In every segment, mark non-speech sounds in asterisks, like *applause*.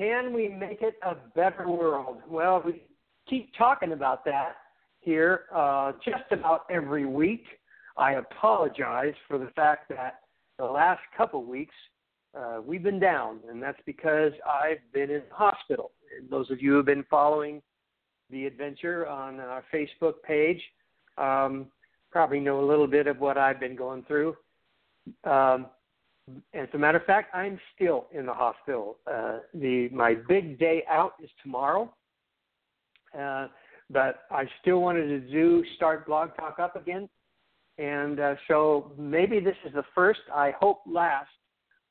Can we make it a better world? Well, we keep talking about that here uh, just about every week. I apologize for the fact that the last couple weeks uh, we've been down, and that's because I've been in hospital. And those of you who have been following the adventure on our Facebook page um, probably know a little bit of what I've been going through. Um, as a matter of fact, I'm still in the hospital. Uh, the my big day out is tomorrow, uh, but I still wanted to do start Blog Talk up again, and uh, so maybe this is the first, I hope last,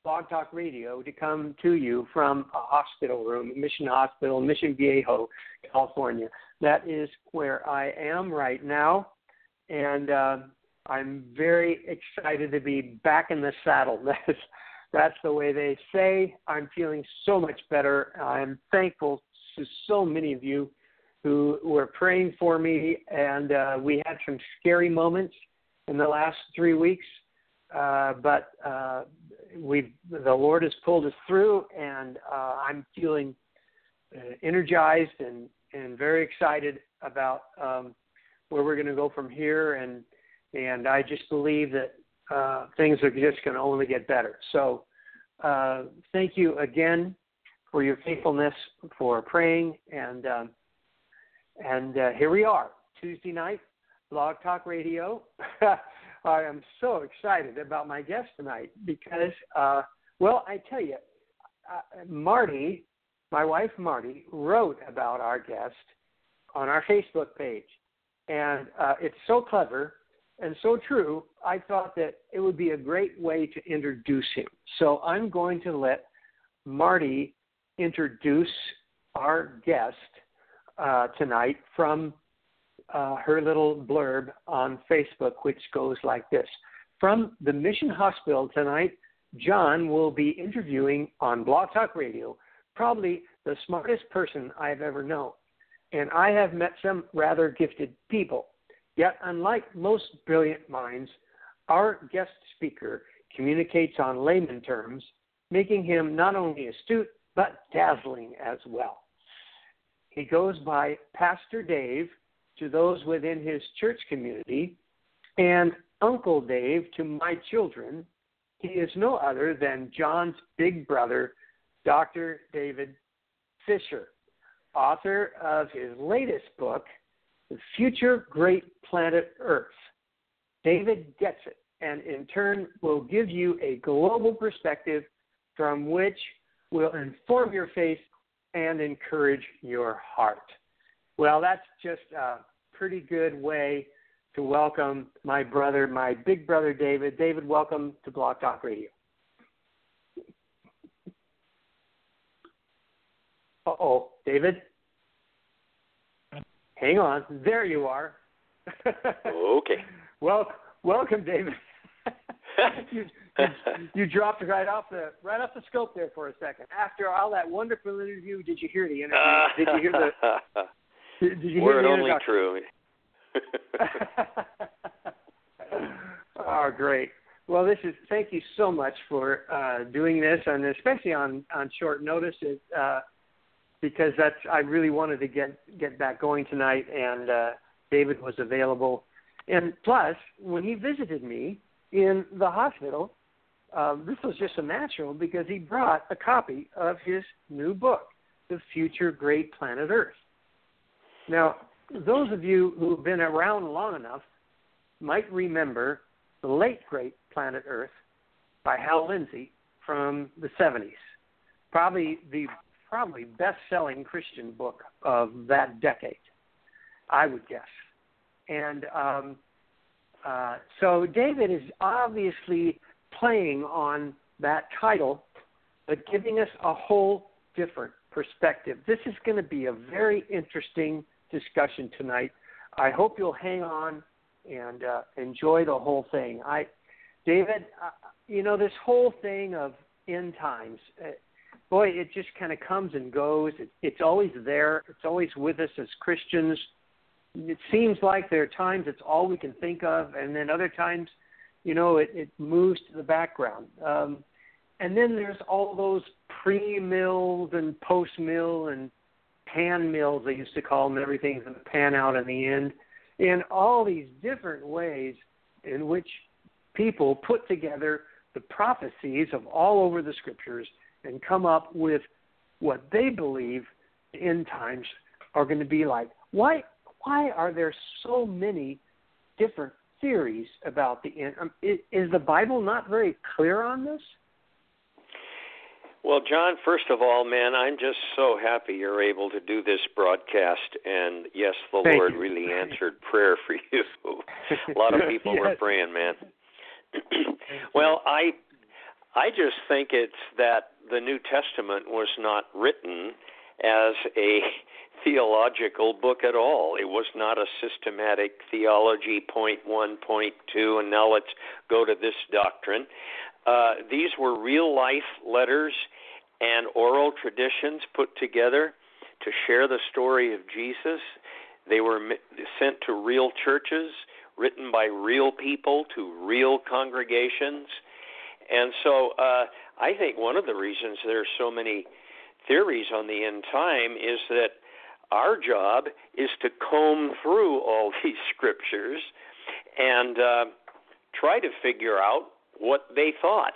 Blog Talk Radio to come to you from a hospital room, Mission Hospital, Mission Viejo, California. That is where I am right now, and. I'm very excited to be back in the saddle. *laughs* That's that's the way they say. I'm feeling so much better. I'm thankful to so many of you who were praying for me, and uh, we had some scary moments in the last three weeks, uh, but uh, we the Lord has pulled us through, and uh, I'm feeling uh, energized and and very excited about um, where we're going to go from here and and I just believe that uh, things are just going to only get better. So, uh, thank you again for your faithfulness, for praying, and um, and uh, here we are, Tuesday night, Blog Talk Radio. *laughs* I am so excited about my guest tonight because, uh, well, I tell you, uh, Marty, my wife Marty, wrote about our guest on our Facebook page, and uh, it's so clever and so true, I thought that it would be a great way to introduce him. So I'm going to let Marty introduce our guest uh, tonight from uh, her little blurb on Facebook, which goes like this From the Mission Hospital tonight, John will be interviewing on Blog Talk Radio probably the smartest person I've ever known. And I have met some rather gifted people. Yet, unlike most brilliant minds, our guest speaker communicates on layman terms, making him not only astute, but dazzling as well. He goes by Pastor Dave to those within his church community and Uncle Dave to my children. He is no other than John's big brother, Dr. David Fischer, author of his latest book, the future great planet Earth. David gets it, and in turn will give you a global perspective from which will inform your faith and encourage your heart. Well, that's just a pretty good way to welcome my brother, my big brother David. David, welcome to Blog Talk Radio. Uh oh, David? Hang on. There you are. okay. *laughs* Well, welcome, David. *laughs* you, you, *laughs* you, dropped right off the right off the scope there for a second. After all that wonderful interview, did you hear the interview? did you hear the? Did, did you Word hear the only true. oh, great. Well, this is thank you so much for uh, doing this, and especially on on short notice. It, uh, because that's I really wanted to get get back going tonight, and uh, David was available. And plus, when he visited me in the hospital, um, this was just a natural because he brought a copy of his new book, The Future Great Planet Earth. Now, those of you who've been around long enough might remember the late Great Planet Earth by Hal Lindsey from the 70s. Probably the probably best-selling Christian book of that decade, I would guess. And um, uh, so David is obviously playing on that title, but giving us a whole different perspective. This is going to be a very interesting discussion tonight. I hope you'll hang on and uh, enjoy the whole thing. I, David, uh, you know this whole thing of end times. Boy, it just kind of comes and goes. It, it's always there. It's always with us as Christians. It seems like there are times it's all we can think of, and then other times, you know, it, it moves to the background. Um, and then there's all those pre-mills and post-mill and pan mills they used to call them. Everything's going to pan out in the end, in all these different ways in which people put together the prophecies of all over the scriptures and come up with what they believe the end times are going to be like. Why why are there so many different theories about the end? Um, is the Bible not very clear on this? Well, John, first of all, man, I'm just so happy you're able to do this broadcast. And yes, the Thank Lord you. really answered *laughs* prayer for you. A lot of *laughs* people yes. were praying, man. *clears throat* well, I I just think it's that the New Testament was not written as a *laughs* theological book at all. It was not a systematic theology, point one, point two, and now let's go to this doctrine. Uh, these were real life letters and oral traditions put together to share the story of Jesus. They were sent to real churches, written by real people to real congregations. And so uh, I think one of the reasons there are so many theories on the end time is that our job is to comb through all *laughs* these scriptures and uh, try to figure out what they thought.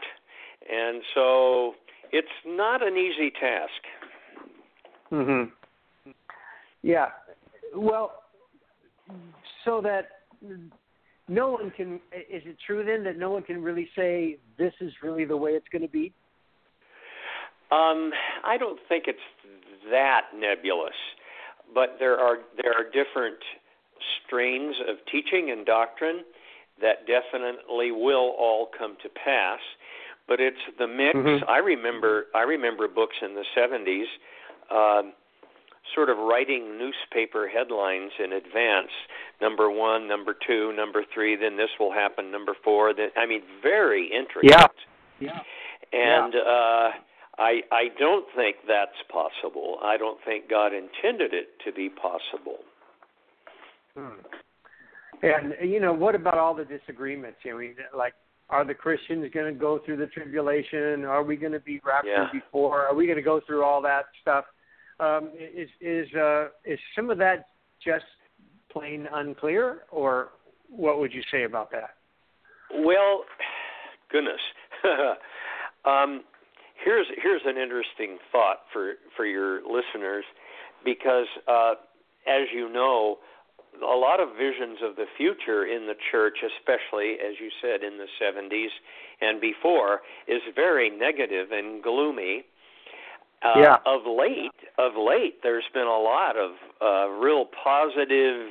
And so it's not an easy task. Mhm. Yeah. Well, so that no one can is it true then that no one can really say this is really the way it's going to be? Um, I don't think it's that nebulous, but there are there are different strains of teaching and doctrine that definitely will all come to pass. But it's the mix. Mhm. I remember I remember books in the seventies, um, sort of writing newspaper headlines in advance. Number one, number two, number three. Then this will happen. Number four. Then I mean, very intricate. Yeah. Yeah. And uh, I I don't think that's possible. I don't think God intended it to be possible. Hmm. And you know, what about all the disagreements? I mean, like, are the Christians going to go through the tribulation? Are we going to be raptured Yeah. before? Are we going to go through all that stuff? Um, is is uh, is some of that just plain unclear, or what would you say about that? Well, goodness. *laughs* um, here's here's an interesting thought for for your listeners, because uh, as you know, a lot of visions of the future in the church, especially as you said in the 70s and before, is very negative and gloomy. Uh, Yeah. Of late, of late, there's been a lot of uh, real positive,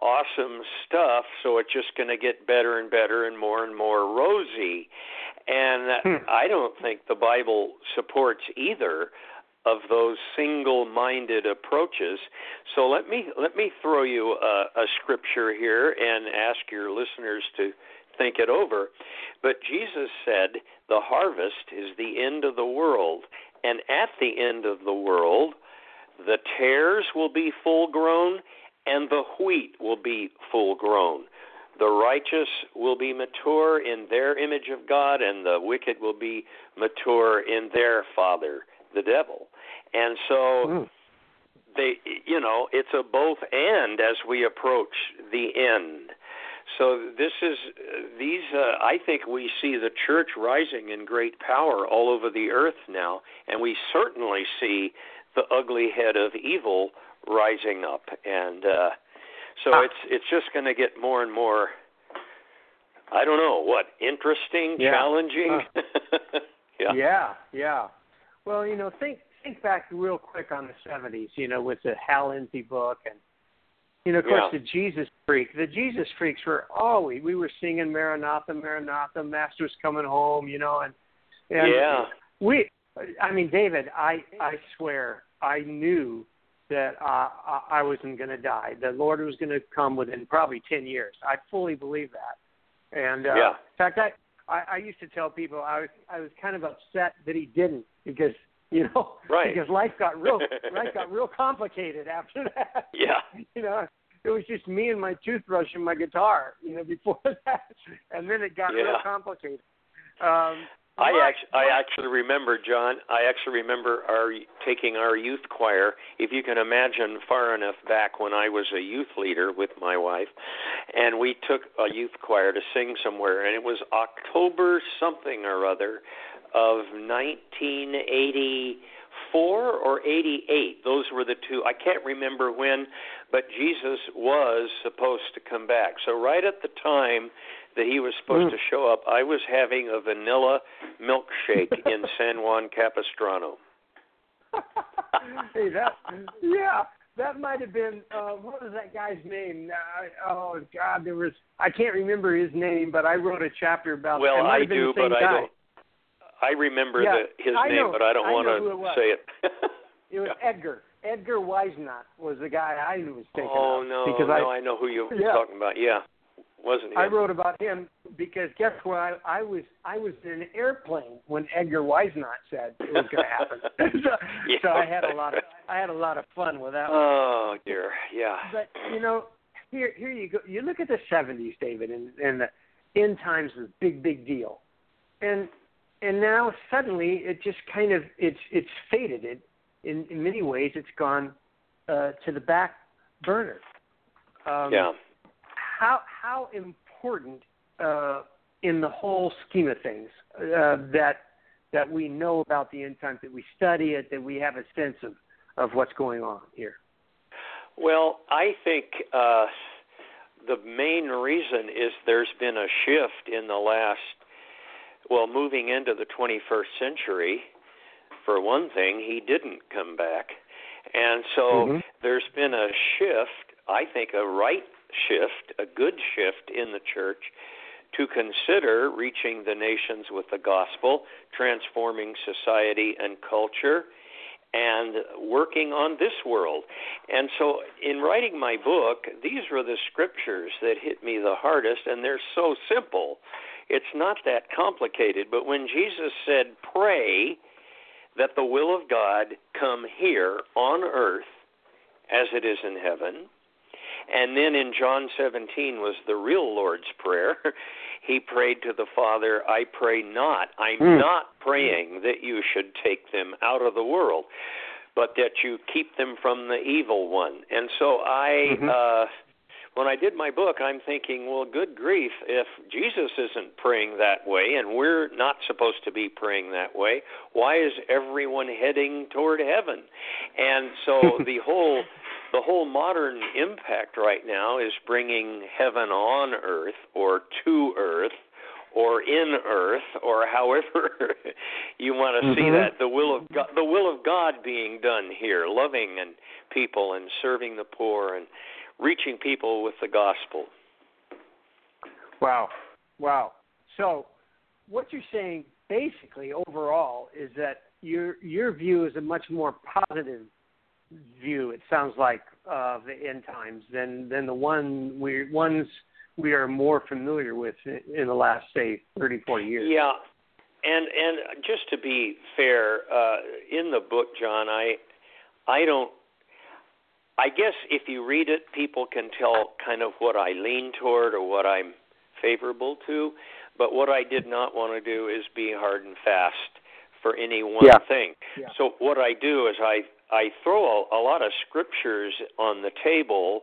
awesome stuff. So it's just going to get better and better and more and more rosy. And Hmm. I don't think the Bible supports either of those single-minded approaches. So let me let me throw you a, a scripture here and ask your listeners to think it over. But Jesus said, "The harvest is the end of the world, and at the end of the world, the tares will be full grown, and the wheat will be full grown." The righteous will be mature in their image of God, and the wicked will be mature in their father, the devil. And so Hmm. they you know it's a both and as we approach the end so this is these uh, i think we see the church rising in great power all over the earth now and we certainly see the ugly head of evil rising up and uh so Ah. it's it's just going to get more and more i don't know what interesting Yeah. challenging *laughs* yeah Yeah, yeah. Well, you know, think think back real quick on the '70s, you know, with the Hal Lindsey book, and you know, of course, Yeah. the Jesus Freak. The Jesus Freaks were always we were singing Maranatha, Maranatha, Master's coming home, you know, and and yeah. we. I mean, David, I I swear I knew that uh, I I wasn't going to die. The Lord was going to come within probably ten years. I fully believe that. And uh, Yeah. in fact, I, I I used to tell people I was I was kind of upset that he didn't because *laughs* you know Right. because life got real *laughs* life got real complicated after that. *laughs* Yeah. You know, it was just me and my toothbrush and my guitar. You know, before that, and then it got real complicated. Um, I actually, I actually remember, John. I actually remember our taking our youth choir. If you can imagine, far enough back when I was a youth leader with my wife, and we took a youth choir to sing somewhere, and it was October something or other of 1984 or 88. Those were the two. I can't remember when, but Jesus was supposed to come back. So right at the time that he was supposed Mm. to show up, I was having a vanilla milkshake in *laughs* San Juan Capistrano. hey, that yeah, that might have been uh, what was that guy's name? Uh, oh God, there was I can't remember his name, but I wrote a chapter about. Well, I do, but I don't. I remember Yeah, the, his I name, know- but I don't I want know who it was. to say it. *laughs* It was Edgar. Edgar Whisenant was the guy I was thinking oh of no, because no, I I know who you're Yeah. talking about. Yeah, wasn't him. I wrote about him because guess what? I, I was I was in an airplane when Edgar Whisenant said it was going to happen. *laughs* *laughs* so, Yeah. so I had a lot of I had a lot of fun with that. one. Oh dear, yeah. But you know, here here you go. You look at the '70s, David, and and the end times was a big big deal, and and now suddenly it just kind of it's it's faded. It in in many ways it's gone uh, to the back burner. Um, yeah. How how important uh, in the whole scheme of things uh, that that we know about the end times, that we study it, that we have a sense of of what's going on here. Well, I think uh, the main reason is there's been a shift in the last, well, moving into the 21st century. For one thing, he didn't come back. And so Mhm. there's been a shift, I think a right shift, a good shift in the church to consider reaching the nations with the gospel, transforming society and culture, and working on this world. And so, in writing my book, these were the scriptures that hit me the hardest, and they're so simple. It's not that complicated. But when Jesus said, Pray that the will of God come here on earth as it is in heaven, and then in John 17 was the real Lord's Prayer. *laughs* He prayed to the Father, I pray not. I'm Hmm. not praying that you should take them out of the world, but that you keep them from the evil one. And so I, Mhm. uh, when I did my book, I'm thinking, well, good grief, if Jesus isn't praying that way and we're not supposed to be praying that way, why is everyone heading toward heaven? And so *laughs* the whole the whole modern impact right now is bringing heaven on earth or to earth or in earth or however *laughs* you want to see Mhm. that the will of God the will of God being done here loving and people and serving the poor and reaching people with the gospel Wow. Wow. So what you're saying basically overall is that your your view is a much more positive view, it sounds like, of the end times than than the one we ones we are more familiar with in, in the last say 30 40 years. Yeah, and and just to be fair, uh, in the book, John, I I don't. I guess if you read it, people can tell kind of what I lean toward or what I'm favorable to. But what I did not want to do is be hard and fast for any one Yeah. thing. Yeah. So what I do is I I throw a, a lot of scriptures on the table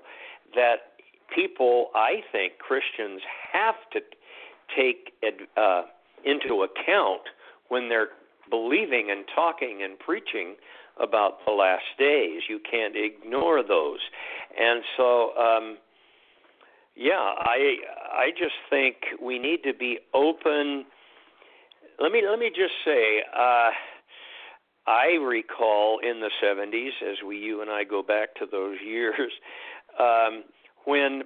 that people, I think Christians have to take uh, into account when they're believing and talking and preaching about the last days. You can't ignore those, and so um, yeah, I I just think we need to be open. Let me let me just say. Uh, I recall in the 70s, as we you and I go back to those *laughs* years, um, when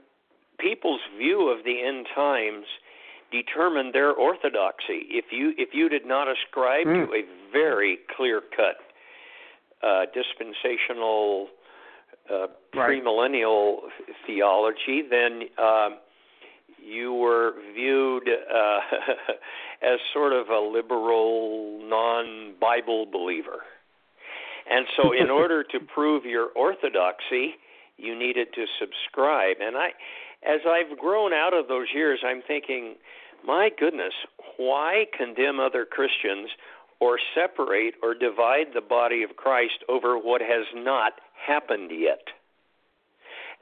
people's view of the end times determined their orthodoxy. If you if you did not ascribe mm. to a very clear cut uh, dispensational uh, right. premillennial theology, then uh, you were viewed uh, *laughs* as sort of a liberal, non-Bible believer. And so, in *laughs* order to prove your orthodoxy, you needed to subscribe. And I, as I've grown out of those years, I'm thinking, my goodness, why condemn other Christians or separate or divide the body of Christ over what has not happened yet?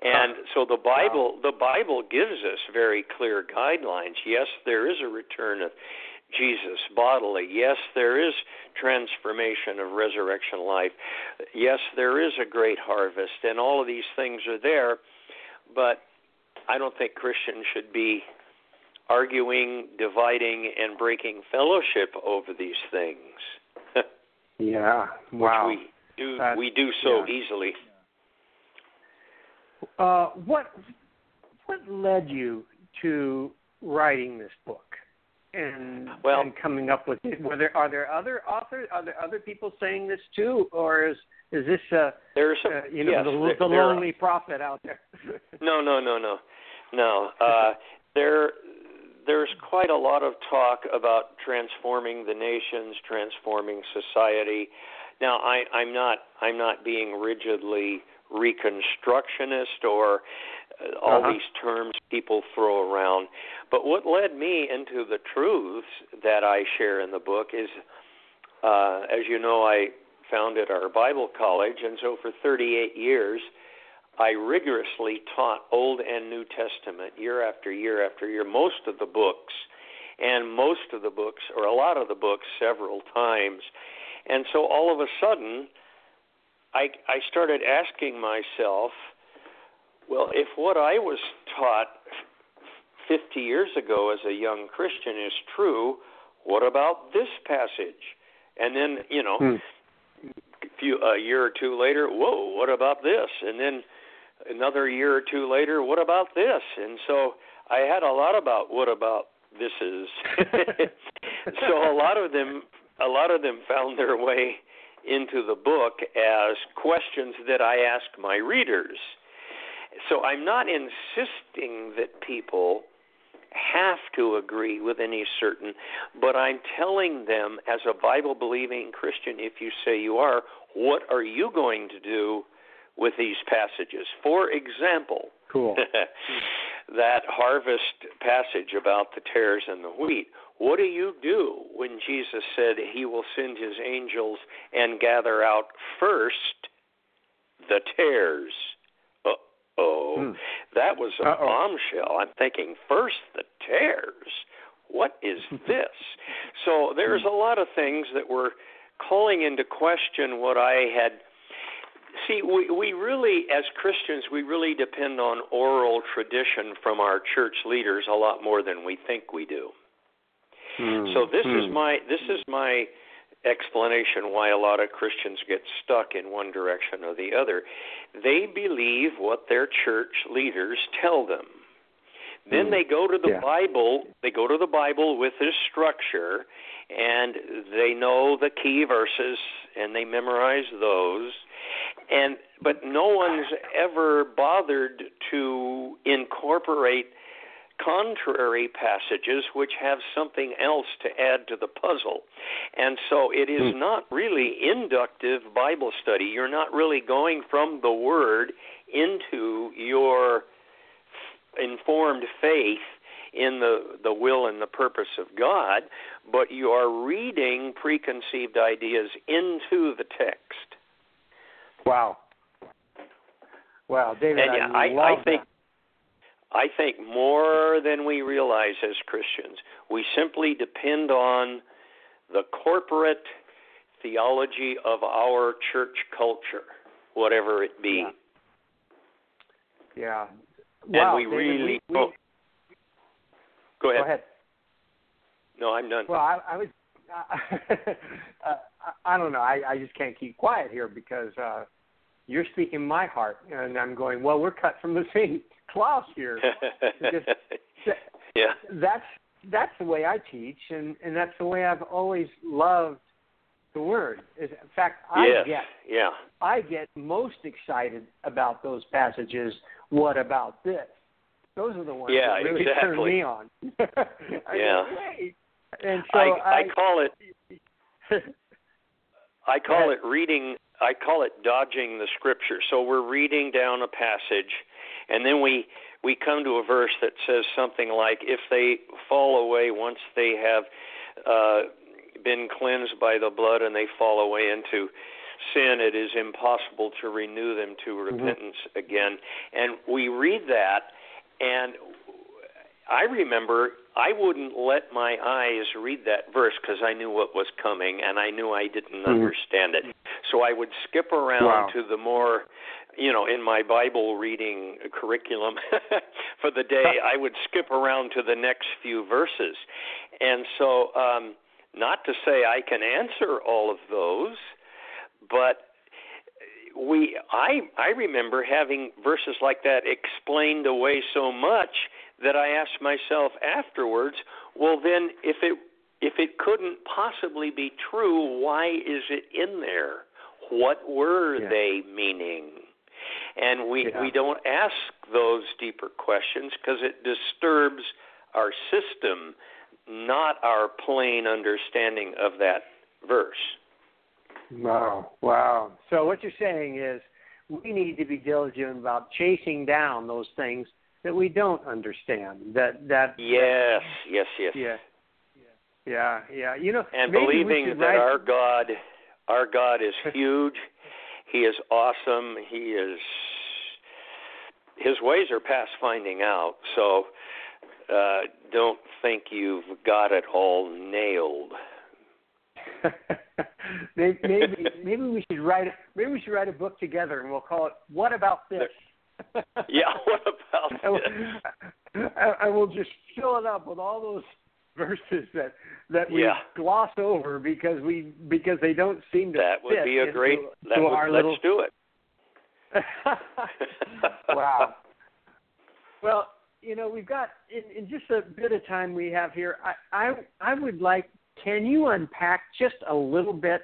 And oh. so the Bible the Bible gives us very clear guidelines. Yes, there is a return of Jesus bodily. Yes, there is transformation of resurrection life. Yes, there is a great harvest and all of these things are there, but I don't think Christians should be arguing, dividing and breaking fellowship over these things. *laughs* yeah. Wow. Which we do That's, we do so yeah. easily. Uh, what what led you to writing this book and well, and coming up with it? Were there are there other authors? Are there other people saying this too, or is is this uh, there's some, uh, you know yes, the, there, the lonely prophet out there? *laughs* no, no, no, no, no. Uh, there there's quite a lot of talk about transforming the nations, transforming society. Now, I, I'm not I'm not being rigidly reconstructionist or uh, all uh-huh. these terms people throw around. But what led me into the truths that I share in the book is, uh, as you know, I founded our Bible college, and so for 38 years, I rigorously taught Old and New Testament year after year after year, most of the books, and most of the books, or a lot of the books, several times. And so all of a sudden, I, I started asking myself, well, if what I was taught 50 years ago as a young Christian is true, what about this passage? And then, you know, hmm. a, few, a year or two later, whoa, what about this? And then another year or two later, what about this? And so I had a lot about what about this is. *laughs* *laughs* so a lot of them, a lot of them found their way into the book as questions that I ask my readers. So I'm not insisting that people have to agree with any certain, but I'm telling them as a Bible believing Christian, if you say you are, what are you going to do with these passages? For example, cool. *laughs* that harvest passage about the tares and the wheat. What do you do when Jesus said he will send his angels and gather out first the tares? Uh oh. Hmm. That was a Uh-oh. bombshell. I'm thinking, first the tares? What is *laughs* this? so there's a lot of things that were calling into question what I had see we we really as christians we really depend on oral tradition from our church leaders a lot more than we think we do Hmm. so this Hmm. is my this is my explanation why a lot of Christians get stuck in one direction or the other. They believe what their church leaders tell them. Then Hmm. they go to the Yeah. Bible, they go to the Bible with this structure and they know the key verses and they memorize those. And but no one's ever bothered to incorporate contrary passages which have something else to add to the puzzle. And so it is Hmm. not really inductive Bible study. You're not really going from the Word into your informed faith in the, the will and the purpose of God, but you are reading preconceived ideas into the text. Wow. Wow, David, and I, I, love I think that. I think more than we realize as Christians, we simply depend on the corporate theology of our church culture, whatever it be. Yeah. And Wow, we David, really we, we, oh, go ahead. Go ahead. No, I'm done. Well, I, I was. *laughs* Uh, I, I don't know. I, I just can't keep quiet here because uh, you're speaking my heart, and I'm going. Well, we're cut from the *laughs* same cloth here. *laughs* Just, yeah. That's that's the way I teach, and and that's the way I've always loved the word. Is in fact, I yes. get yeah. I get most excited about those passages. What about this? Those are the ones Yeah, that really exactly. turn me on. *laughs* I Yeah. And so I, I, I call it *laughs* I call it reading I call it dodging the scripture. So we're reading down a passage and then we we come to a verse that says something like if they fall away once they have uh been cleansed by the blood and they fall away into sin it is impossible to renew them to repentance again and we read that and I remember I wouldn't let my eyes read that verse because I knew what was coming and I knew I didn't understand it. So I would skip around Wow. to the more, you know, in my Bible reading curriculum *laughs* for the day, *laughs* I would skip around to the next few verses. And so, um, not to say I can answer all of those, but we I I remember having verses like that explained away so much that I asked myself afterwards, well then if it if it couldn't possibly be true, why is it in there? What were Yeah. they meaning? And we Yeah. we don't ask those deeper questions because it disturbs our system, not our plain understanding of that verse. Wow, wow. So what you're saying is we need to be diligent about chasing down those things that we don't understand. That that Yes, yes, yes. yeah, yeah, yeah. You know, and believing that write- our God, our God is huge. He is awesome. He is. His ways are past finding out. So, uh, don't think you've got it all nailed. *laughs* maybe, maybe we should write maybe we should write a book together and we'll call it "What About This." Yeah. *laughs* What about this? we'll, *laughs* and we'll just fill it up with all those verses that that we Yeah. gloss over because we because they don't seem to That would be a into- great. That to would, let's little do it. *laughs* *laughs* wow. Well, you know, we've got in, in just a bit of time we have here. I, I I would like. Can you unpack just a little bit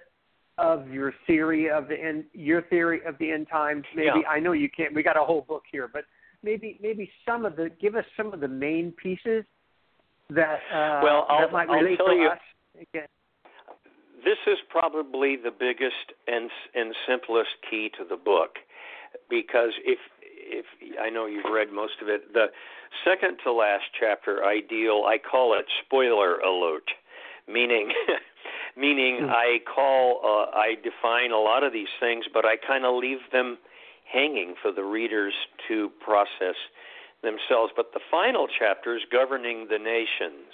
of your theory of the end, your theory of the end times? Maybe Yeah. I know you can't. We got a whole book here, but maybe maybe some of the give us some of the main pieces that uh, Well, I'll- that might I'll tell to you- us. Again. this is probably the biggest and and simplest key to the book because if if I know you've read most of it the second to last chapter I deal I call it spoiler alert meaning *laughs* meaning Hmm. I call uh, I define a lot of these things but I kind of leave them hanging for the readers to process themselves but the final chapter is governing the nations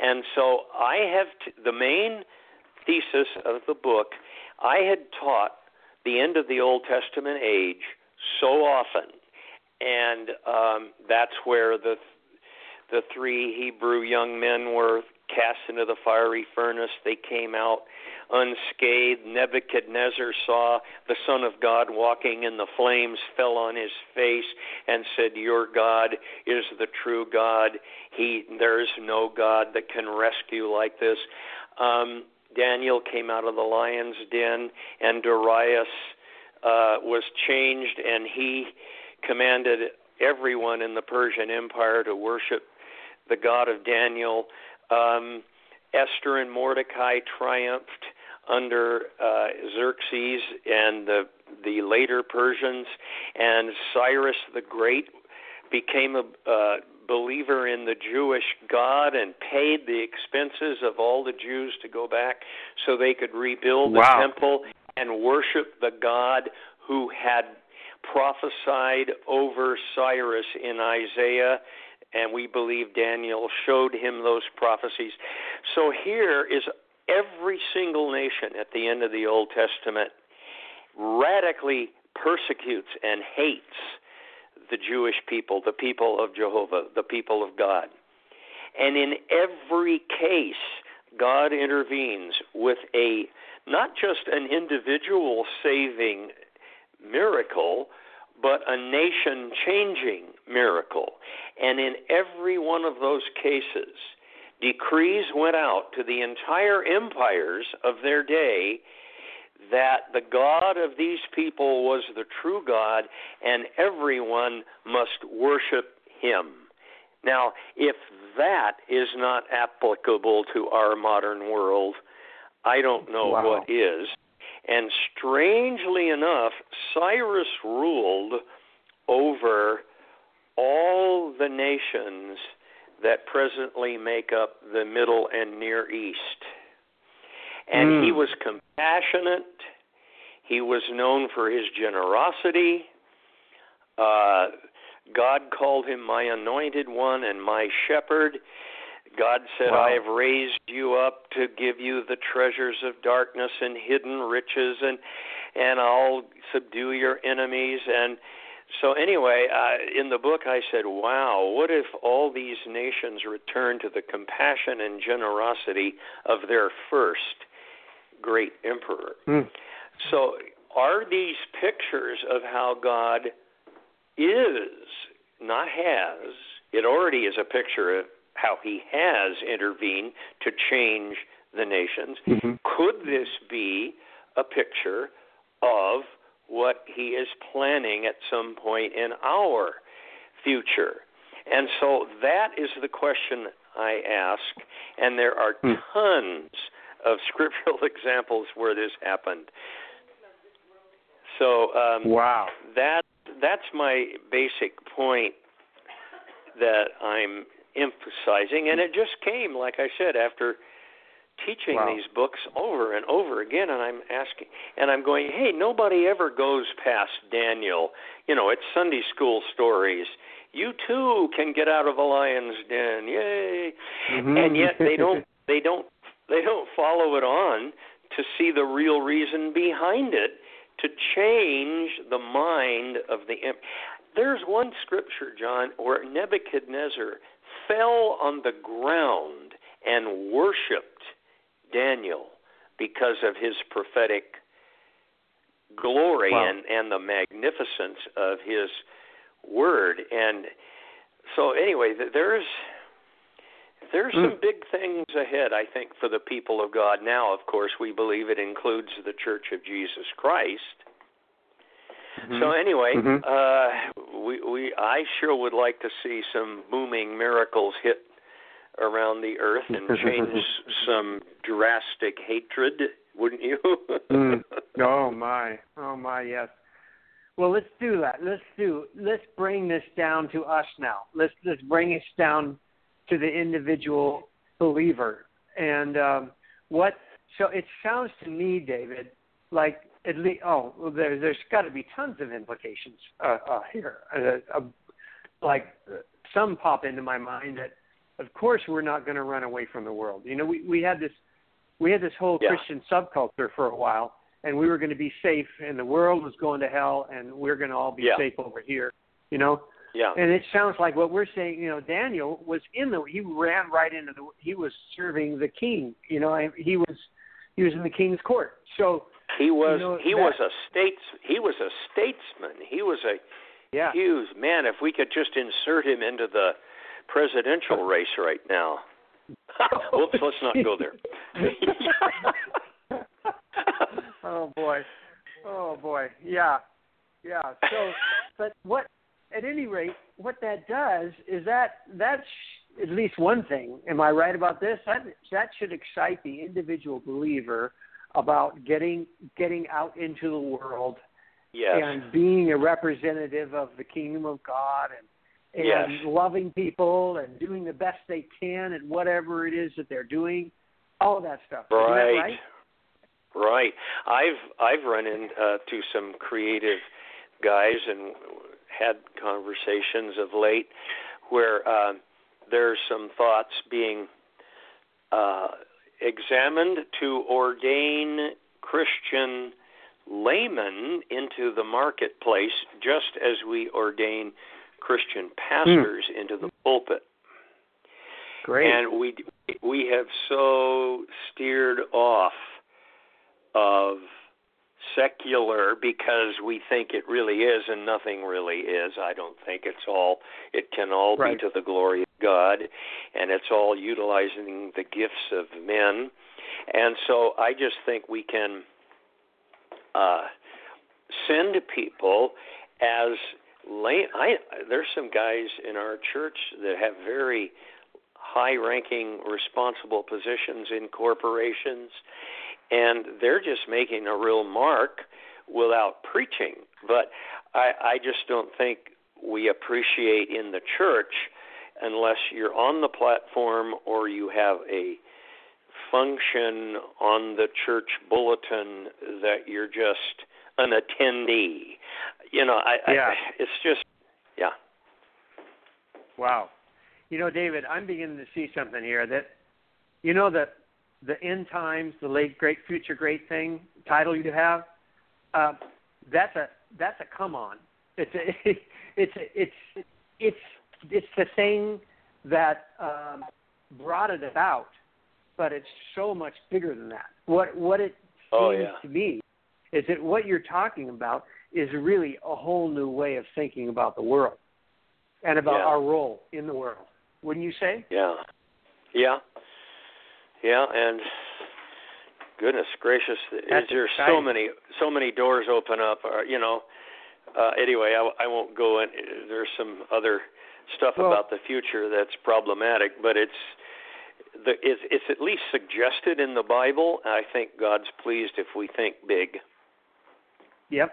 and so I have t- the main thesis of the book, I had taught the end of the Old Testament age so often, and um, that's where the the three Hebrew young men were cast into the fiery furnace. They came out unscathed. Nebuchadnezzar saw the Son of God walking in the flames, fell on his face, and said, "Your God is the true God. He there is no God that can rescue like this." Um, Daniel came out of the lion's den, and Darius uh, was changed, and he commanded everyone in the Persian Empire to worship the God of Daniel. Um, Esther and Mordecai triumphed under uh, Xerxes and the the later Persians, and Cyrus the Great became a uh, believer in the Jewish God and paid the expenses of all the Jews to go back so they could rebuild the Wow. temple and worship the God who had prophesied over Cyrus in Isaiah and we believe Daniel showed him those prophecies. So here is every single nation at the end of the Old Testament radically persecutes and hates the Jewish people, the people of Jehovah, the people of God. And in every case, God intervenes with a not just an individual saving miracle, but a nation changing miracle. And in every one of those cases, decrees went out to the entire empires of their day that the God of these people was the true God and everyone must worship him. Now, if that is not applicable to our modern world, I don't know wow. what is. And strangely enough, Cyrus ruled over all the nations that presently make up the Middle and Near East. And mm. he hmm. was compassionate. He was known for his generosity. Uh, God called him my anointed one and my shepherd. God said, wow. I have raised you up to give you the treasures of darkness and hidden riches, and and I'll subdue your enemies. And so, anyway, uh, in the book, I said, Wow, what if all these nations return to the compassion and generosity of their first great emperor? Mm. So, are these pictures of how God is, not has, it already is a picture of how he has intervened to change the nations. Mm-hmm. Could this be a picture of what he is planning at some point in our future? And so that is the question I ask, and there are mm. tons of *laughs* scriptural examples where this happened. So um, wow, that that's my basic point that I'm emphasizing, and it just came, like I said, after teaching wow. these books over and over again and I'm asking and I'm going, "Hey, nobody ever goes past Daniel. You know, it's Sunday school stories. You too can get out of a lion's den. Yay." Mm-hmm. And yet they don't *laughs* they don't they don't follow it on to see the real reason behind it to change the mind of the imp- there's one scripture, John, where Nebuchadnezzar fell on the ground and worshiped Daniel because of his prophetic glory wow. and, and the magnificence of his word. And so, anyway, there's there's mm. some big things ahead, I think, for the people of God. Now, of course, we believe it includes the Church of Jesus Christ. Mm-hmm. So anyway, mm-hmm. uh, we we I sure would like to see some booming miracles hit around the earth and *laughs* change some drastic hatred, wouldn't you? *laughs* mm. Oh my, oh my, yes. Well, let's do that. Let's do. Let's bring this down to us now. Let's let's bring it down to the individual believer. And um, what? So it sounds to me, David, like at least oh well, there, there's got to be tons of implications uh, uh, here. Uh, uh, like uh, some pop into my mind that, of course, we're not going to run away from the world. You know, we we had this we had this whole yeah. Christian subculture for a while, and we were going to be safe, and the world was going to hell, and we're going to all be yeah. safe over here. You know. Yeah. And it sounds like what we're saying. You know, Daniel was in the he ran right into the he was serving the king. You know, he was he was in the king's court. So he was you know, he that, was a states he was a statesman. He was a yeah. huge man. If we could just insert him into the presidential race right now. *laughs* Whoops, let's not go there. *laughs* oh boy. Oh boy. Yeah. Yeah. So but what at any rate, what that does is that that's at least one thing. Am I right about this? That that should excite the individual believer about getting getting out into the world yes. and being a representative of the kingdom of God and and yes. loving people and doing the best they can at whatever it is that they're doing, all of that stuff. Right. right? Right. I've I've run into uh, some creative guys and had conversations of late where uh, there's some thoughts being uh, examined to ordain Christian laymen into the marketplace, just as we ordain Christian pastors mm. into the pulpit. Great. And we we have so steered off of secular because we think it really is and nothing really is. I don't think it's all it can all right. be to the glory of God and it's all utilizing the gifts of men. And so I just think we can uh send people as lay I there's some guys in our church that have very high ranking responsible positions in corporations and they're just making a real mark without preaching. But I, I just don't think we appreciate in the church unless you're on the platform or you have a function on the church bulletin that you're just an attendee. You know, I, yeah. I it's just yeah. Wow. You know, David, I'm beginning to see something here that you know that the end times, the late great future great thing title you have, uh, that's a that's a come on. It's a, *laughs* it's a, it's it's it's the thing that um, brought it about, but it's so much bigger than that. What what it seems oh, yeah. to me is that what you're talking about is really a whole new way of thinking about the world and about yeah. our role in the world. Wouldn't you say? Yeah. Yeah. Yeah, and goodness gracious, That's there's exciting. so many so many doors open up. Or, you know, uh, anyway, I, I won't go in. There's some other stuff Well- about the future that's problematic, but it's the it's, it's at least suggested in the Bible. I think God's pleased if we think big. Yep.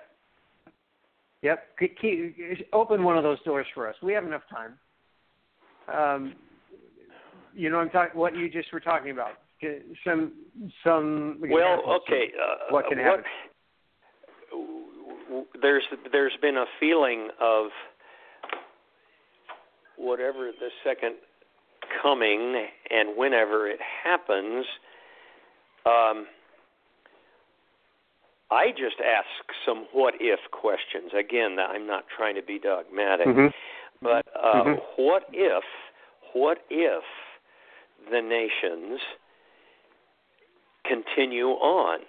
Yep. Keep, open one of those doors for us. We have enough time. Um, you know, I'm talking what you just were talking about. Some some. Well, okay. Uh, What can happen? what- there's there's been a feeling of whatever the second coming and whenever it happens. Um, I just ask some what if questions. Again, I'm not trying to be dogmatic, Mhm. but uh, Mhm. what if, what if the nations continue on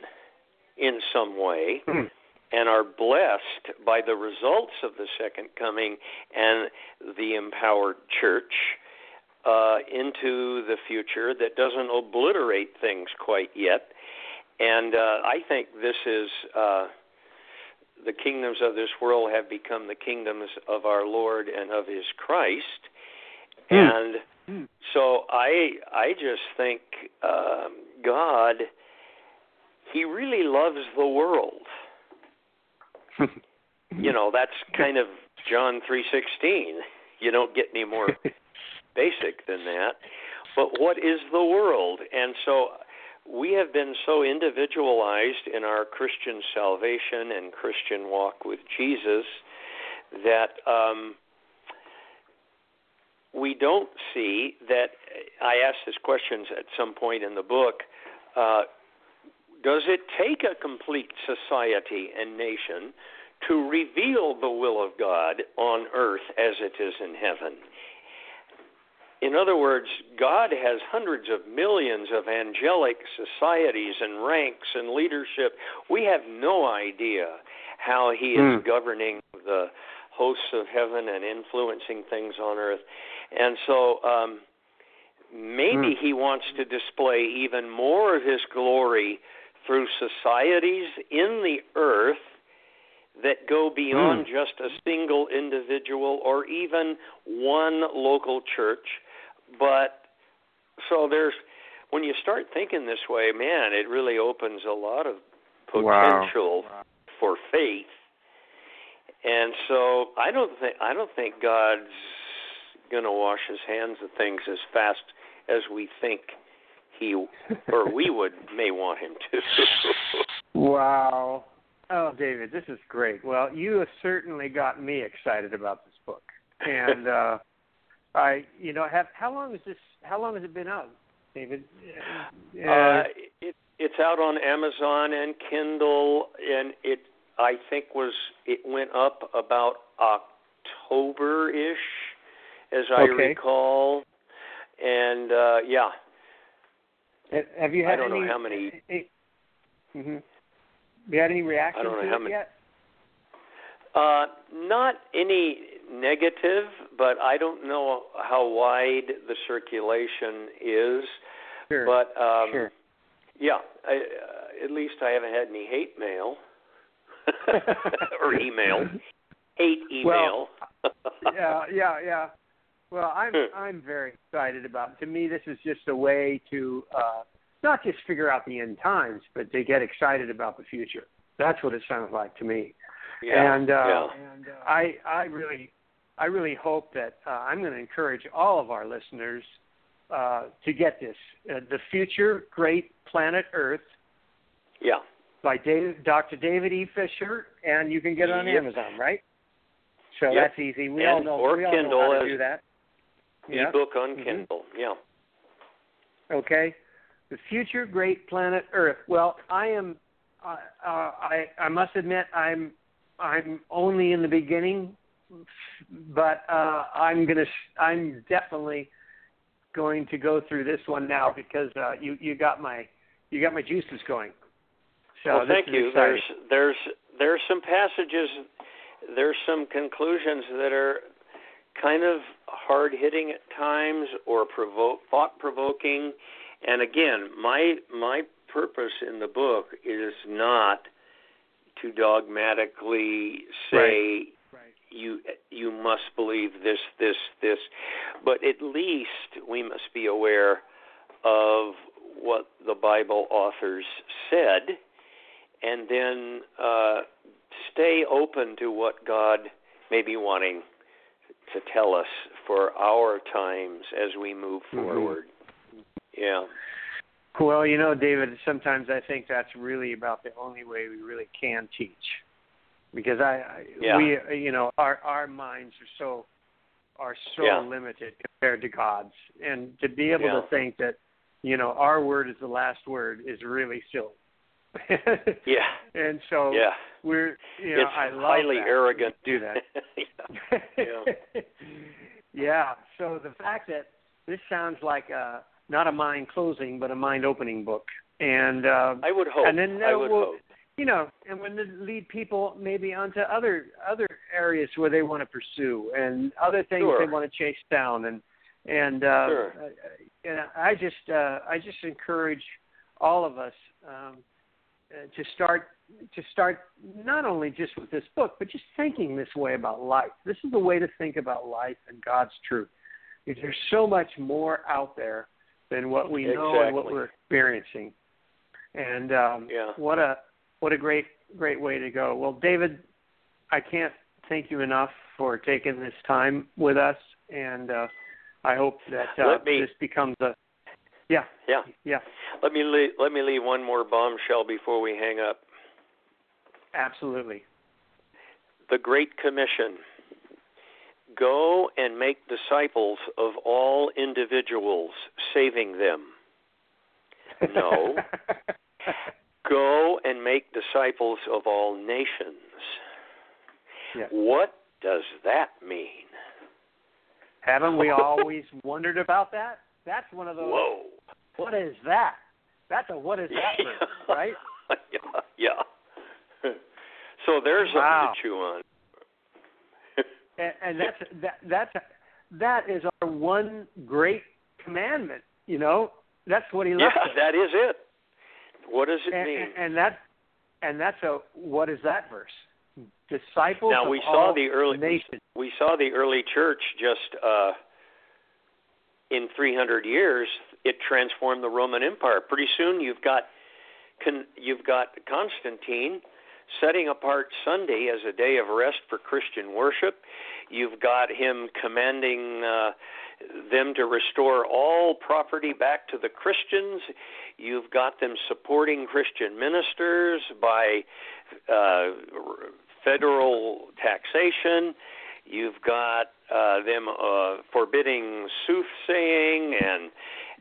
in some way Hmm. and are blessed by the results of the second coming and the empowered church uh, into the future that doesn't obliterate things quite yet. And uh, I think this is uh, the kingdoms of this world have become the kingdoms of our Lord and of His Christ. Hmm. And Hmm. so I I just think um, God He really loves the world. *laughs* You know that's kind of John three sixteen. You don't get any more *laughs* basic than that. But what is the world? And so we have been so individualized in our Christian salvation and Christian walk with Jesus that um, we don't see that. I asked this question at some point in the book. Uh, does it take a complete society and nation to reveal the will of God on earth as it is in heaven? In other words, God has hundreds of millions of angelic societies and ranks and leadership. We have no idea how He is Hmm. governing the hosts of heaven and influencing things on earth. And so um, maybe Hmm. He wants to display even more of His glory through societies in the earth that go beyond Hmm. just a single individual or even one local church. But so there's when you start thinking this way, man, it really opens a lot of Wow. potential for faith. And so I don't think I don't think God's going to wash his hands of things as fast as we think he or we *laughs* would may want him to. Wow. *laughs* Oh, David, this is great. Well, you have certainly got me excited about this book, and uh, I, you know, have how long is this? How long has it been out, David? Uh, it, it's out on Amazon and Kindle, and it I think was it went up about October ish, as I Okay. recall, and uh, yeah, have you had I don't know any, how many- Mm-hmm. You had any reaction to how it many- yet? Uh, not any negative, but I don't know how wide the circulation is. Sure. But um, sure. yeah, I, uh, at least I haven't had any hate mail *laughs* or email. Hate email. *laughs* yeah, yeah, yeah. Well, I'm Hmm. I'm very excited about. To me, this is just a way to uh, not just figure out the end times, but to get excited about the future. That's what it sounds like to me. yeah, and uh, yeah. I I really I really hope that uh, I'm going to encourage all of our listeners uh, to get this. Uh, the Future Great Planet Earth yeah. by Dave, Dr. David E. Fischer, and you can get it on Yep. Amazon, right? So Yep. that's easy. We all know or we all Kindle know how to do that. Yeah. Ebook on Mhm. Kindle. Yeah. Okay. The future great planet Earth. Well, I am. Uh, uh, I I must admit I'm I'm only in the beginning, but uh, I'm gonna. I'm definitely going to go through this one now because uh, you you got my you got my juices going. So well, thank you. exciting. There's there's there's some passages, there's some conclusions that are kind of hard hitting at times or provoke thought provoking. And again, my my purpose in the book is not to dogmatically say Right. You you must believe this this this. But at least we must be aware of what the bible authors said and then uh stay open to what god may be wanting to tell us for our times as we move Mhm. forward. Yeah. Well, you know, David, sometimes I think that's really about the only way we really can teach, because I, I Yeah. we, you know, our our minds are so are so Yeah. limited compared to God's, and to be able Yeah. to think that, you know, our word is the last word is really silly. *laughs* yeah and so yeah we're, you know, it's I love highly that. arrogant do that. *laughs* yeah. *laughs* Yeah. So the fact that this sounds like a not a mind closing but a mind opening book, and uh, i would hope and then i would we'll, hope you know, and when they lead people maybe onto other other areas where they want to pursue and other things Sure. they want to chase down and and uh, Sure. uh, and I just uh, I just encourage all of us um, uh, to start to start not only just with this book but just thinking this way about life. This is the way to think about life and God's truth. Because there's so much more out there than what we know and what we're experiencing. And um, Yeah. what a what a great great way to go. Well, David, I can't thank you enough for taking this time with us, and uh, I hope that uh, me- this becomes a yeah yeah yeah Let me leave, let me leave one more bombshell before we hang up. absolutely The Great Commission. Go and make disciples of all individuals, saving them. No. *laughs* Go and make disciples of all nations. Yeah. What does that mean? Haven't we always *laughs* wondered about that? That's one of those. Whoa. What is that? That's a what is that verse, right? *laughs* yeah, yeah. So there's something Wow. to chew on. *laughs* and, and that's that that's that is our one great commandment. You know, that's what he Yeah, left us. that is it. What does it and, mean? and, that and that's a what is that verse? Disciples Now of we saw the early nations. we saw the early church just uh in 300 years it transformed the Roman Empire. Pretty soon you've got con, you've got Constantine setting apart Sunday as a day of rest for Christian worship. You've got him commanding uh, them to restore all property back to the Christians. You've got them supporting Christian ministers by uh, federal taxation. You've got uh, them uh, forbidding soothsaying and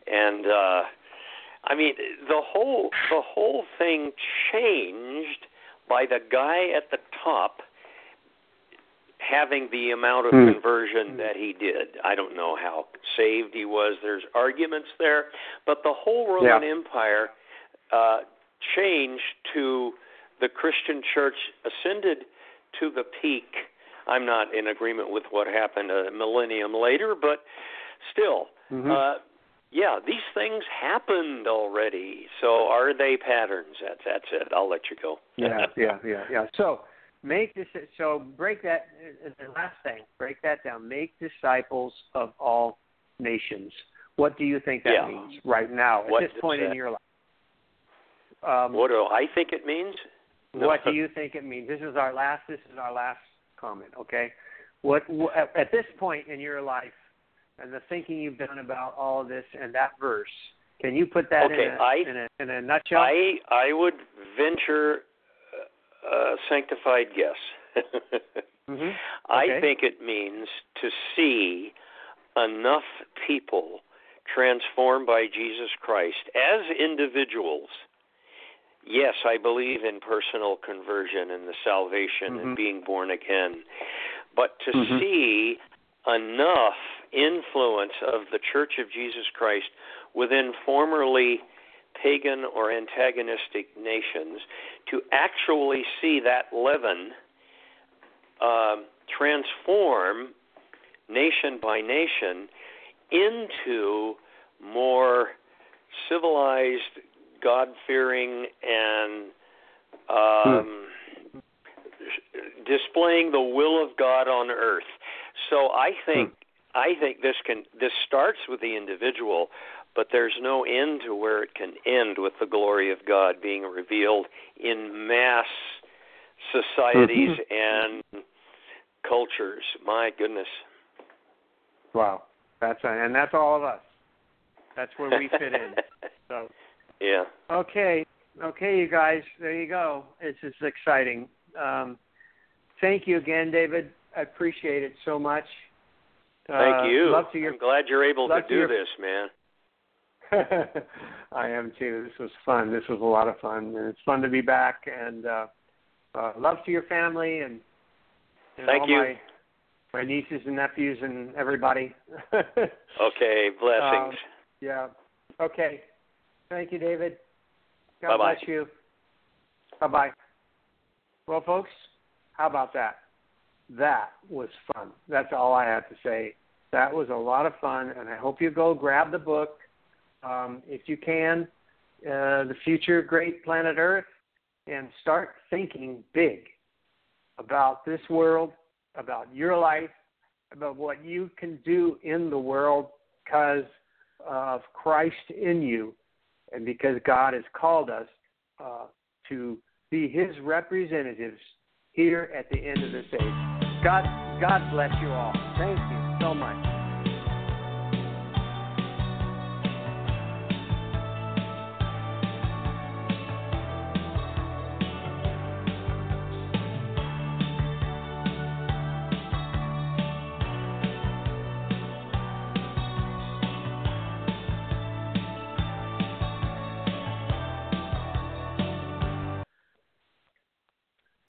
and uh, I mean the whole the whole thing changed by the guy at the top having the amount of Hmm. conversion that he did. I don't know how saved he was. There's arguments there, but the whole Roman Yeah. Empire uh, changed to the Christian church ascended to the peak. I'm not in agreement with what happened a millennium later, but still, Mhm. uh, yeah, these things happened already. So are they patterns? That's that's it. I'll let you go. yeah, yeah, yeah, yeah. So make this. So break that. The last thing, break that down. Make disciples of all nations. What do you think that Yeah. means right now at What this point in your life? Um, what do I think it means? What do you think it means? This is our last. This is our last comment. Okay. What wh- at at this point in your life and the thinking you've done about all of this and that verse, can you put that Okay, in, a, I- in a in a nutshell? I I would venture a sanctified guess. *laughs* Mhm. I think it means to see enough people transformed by Jesus Christ as individuals. Yes, I believe in personal conversion and the salvation Mhm. and being born again. But to Mhm. see enough influence of the Church of Jesus Christ within formerly pagan or antagonistic nations to actually see that leaven um, transform nation by nation into more civilized, God fearing, and um, displaying the will of God on earth. So I think I think this can this starts with the individual, but there's no end to where it can end with the glory of God being revealed in mass societies and cultures. My goodness. Wow, that's and that's all of us. That's where we fit in. *laughs* So yeah. okay, okay, you guys, there you go. It's just exciting. Um, thank you again, David. I appreciate it so much. Thank Uh, you. Love to your I'm glad you're able to to do your- this, man. *laughs* I am too. This was fun. This was a lot of fun, and it's fun to be back. And uh, uh, love to your family and, and Thank all you. my my nieces and nephews and everybody. *laughs* Okay, blessings. Um, yeah. Okay. Thank you, David. God Bye-bye. bless you. Bye bye. Well, folks, how about that? That was fun. That's all I have to say. That was a lot of fun, and I hope you go grab the book um, if you can, uh, The Future Great Planet Earth, and start thinking big about this world, about your life, about what you can do in the world because of Christ in you and because God has called us uh, to be His representatives here at the end of this age. God, God bless you all. Thank you so much.